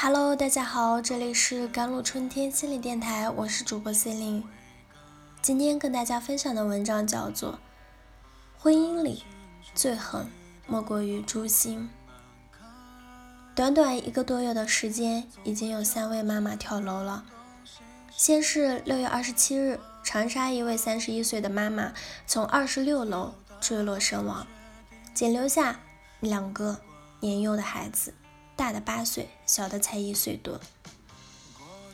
Hello，大家好，这里是甘露春天心理电台，我是主播 C 琳。今天跟大家分享的文章叫做《婚姻里最狠莫过于诛心》。短短一个多月的时间，已经有三位妈妈跳楼了。先是六月二十七日，长沙一位三十一岁的妈妈从二十六楼坠落身亡，仅留下两个年幼的孩子。大的八岁，小的才一岁多。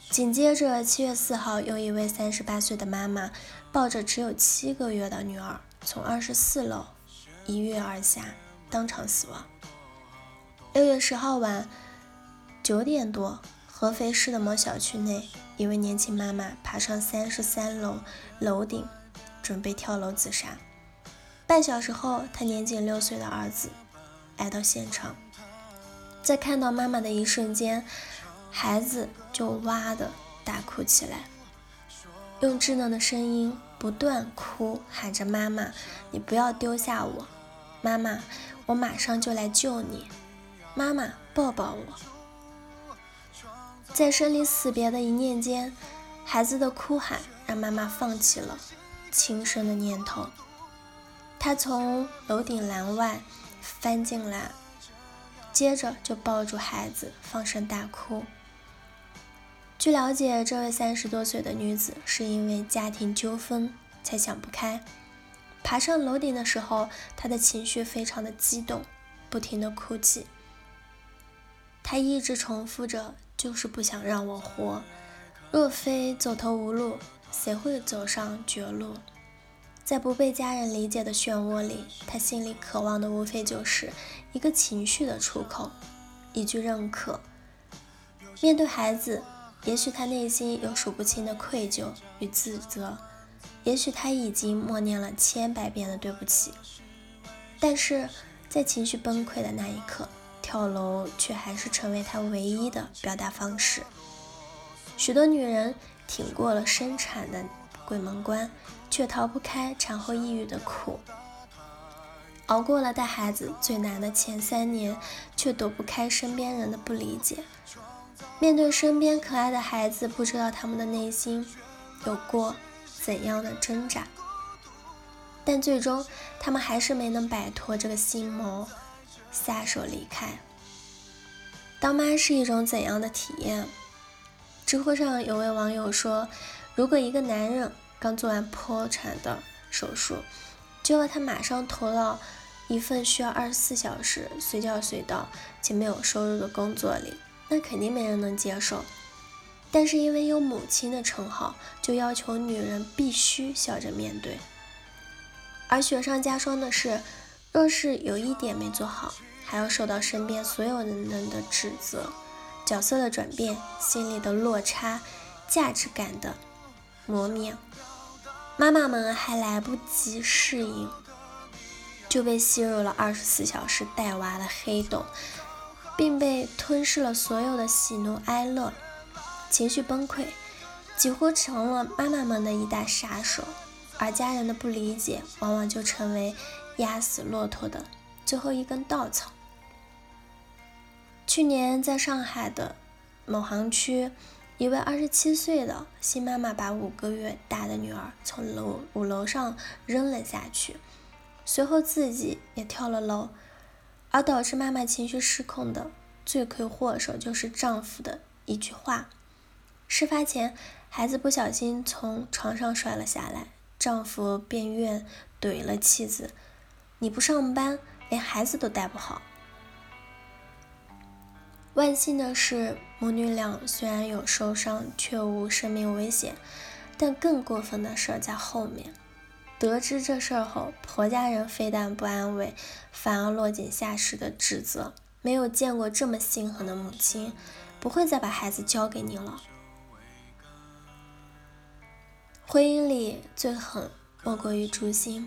紧接着，七月四号，又一位三十八岁的妈妈抱着只有七个月的女儿，从二十四楼一跃而下，当场死亡。六月十号晚九点多，合肥市的某小区内，一位年轻妈妈爬上三十三楼楼顶，准备跳楼自杀。半小时后，她年仅六岁的儿子来到现场。在看到妈妈的一瞬间，孩子就哇的大哭起来，用稚嫩的声音不断哭喊着：“妈妈，你不要丢下我！妈妈，我马上就来救你！妈妈，抱抱我！”在生离死别的一念间，孩子的哭喊让妈妈放弃了轻生的念头。她从楼顶栏外翻进来。接着就抱住孩子，放声大哭。据了解，这位三十多岁的女子是因为家庭纠纷才想不开，爬上楼顶的时候，她的情绪非常的激动，不停的哭泣。她一直重复着：“就是不想让我活，若非走投无路，谁会走上绝路？”在不被家人理解的漩涡里，他心里渴望的无非就是一个情绪的出口，一句认可。面对孩子，也许他内心有数不清的愧疚与自责，也许他已经默念了千百遍的对不起，但是在情绪崩溃的那一刻，跳楼却还是成为他唯一的表达方式。许多女人挺过了生产的鬼门关。却逃不开产后抑郁的苦，熬过了带孩子最难的前三年，却躲不开身边人的不理解。面对身边可爱的孩子，不知道他们的内心有过怎样的挣扎，但最终他们还是没能摆脱这个心魔，撒手离开。当妈是一种怎样的体验？知乎上有位网友说：“如果一个男人……”刚做完剖产的手术，就要他马上投到一份需要二十四小时随叫随到且没有收入的工作里，那肯定没人能接受。但是因为有母亲的称号，就要求女人必须笑着面对。而雪上加霜的是，若是有一点没做好，还要受到身边所有人的指责。角色的转变，心理的落差，价值感的磨灭。妈妈们还来不及适应，就被吸入了二十四小时带娃的黑洞，并被吞噬了所有的喜怒哀乐，情绪崩溃，几乎成了妈妈们的一大杀手。而家人的不理解，往往就成为压死骆驼的最后一根稻草。去年在上海的某行区。一位二十七岁的新妈妈把五个月大的女儿从楼五楼上扔了下去，随后自己也跳了楼，而导致妈妈情绪失控的罪魁祸首就是丈夫的一句话。事发前，孩子不小心从床上摔了下来，丈夫便怨怼了妻子：“你不上班，连孩子都带不好。”万幸的是，母女俩虽然有受伤，却无生命危险。但更过分的事在后面。得知这事后，婆家人非但不安慰，反而落井下石的指责：“没有见过这么心狠的母亲，不会再把孩子交给你了。”婚姻里最狠莫过于诛心。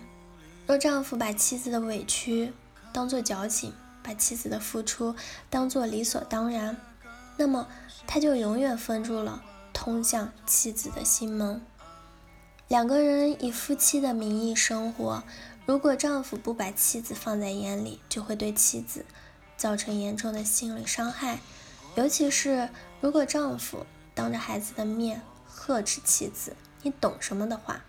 若丈夫把妻子的委屈当作矫情，把妻子的付出当做理所当然，那么他就永远封住了通向妻子的心门。两个人以夫妻的名义生活，如果丈夫不把妻子放在眼里，就会对妻子造成严重的心理伤害。尤其是如果丈夫当着孩子的面呵斥妻子“你懂什么”的话，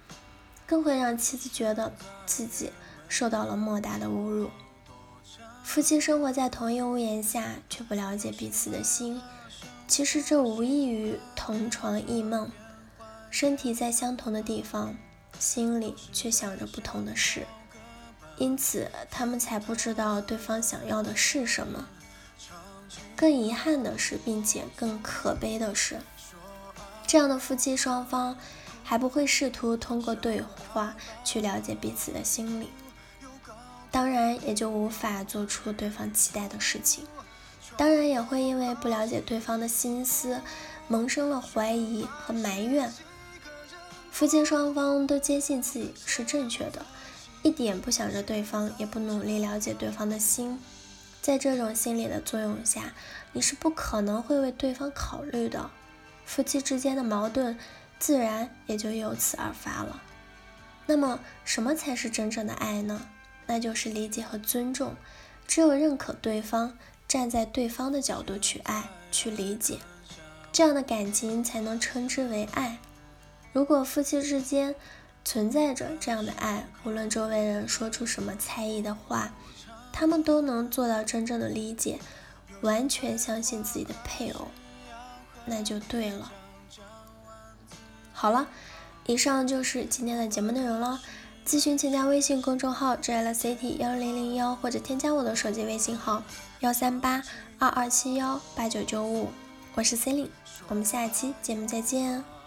更会让妻子觉得自己受到了莫大的侮辱。夫妻生活在同一屋檐下，却不了解彼此的心，其实这无异于同床异梦。身体在相同的地方，心里却想着不同的事，因此他们才不知道对方想要的是什么。更遗憾的是，并且更可悲的是，这样的夫妻双方还不会试图通过对话去了解彼此的心理，当然也就无法做出对方期待的事情，当然也会因为不了解对方的心思，萌生了怀疑和埋怨。夫妻双方都坚信自己是正确的，一点不想着对方，也不努力了解对方的心。在这种心理的作用下，你是不可能会为对方考虑的，夫妻之间的矛盾自然也就由此而发了。那么，什么才是真正的爱呢？那就是理解和尊重。只有认可对方，站在对方的角度去爱、去理解，这样的感情才能称之为爱。如果夫妻之间存在着这样的爱，无论周围人说出什么猜疑的话，他们都能做到真正的理解，完全相信自己的配偶，那就对了。好了，以上就是今天的节目内容了。咨询请加微信公众号 JLCT 幺零零幺，或者添加我的手机微信号幺三八二二七幺八九九五，我是 c e l i n e 我们下期节目再见。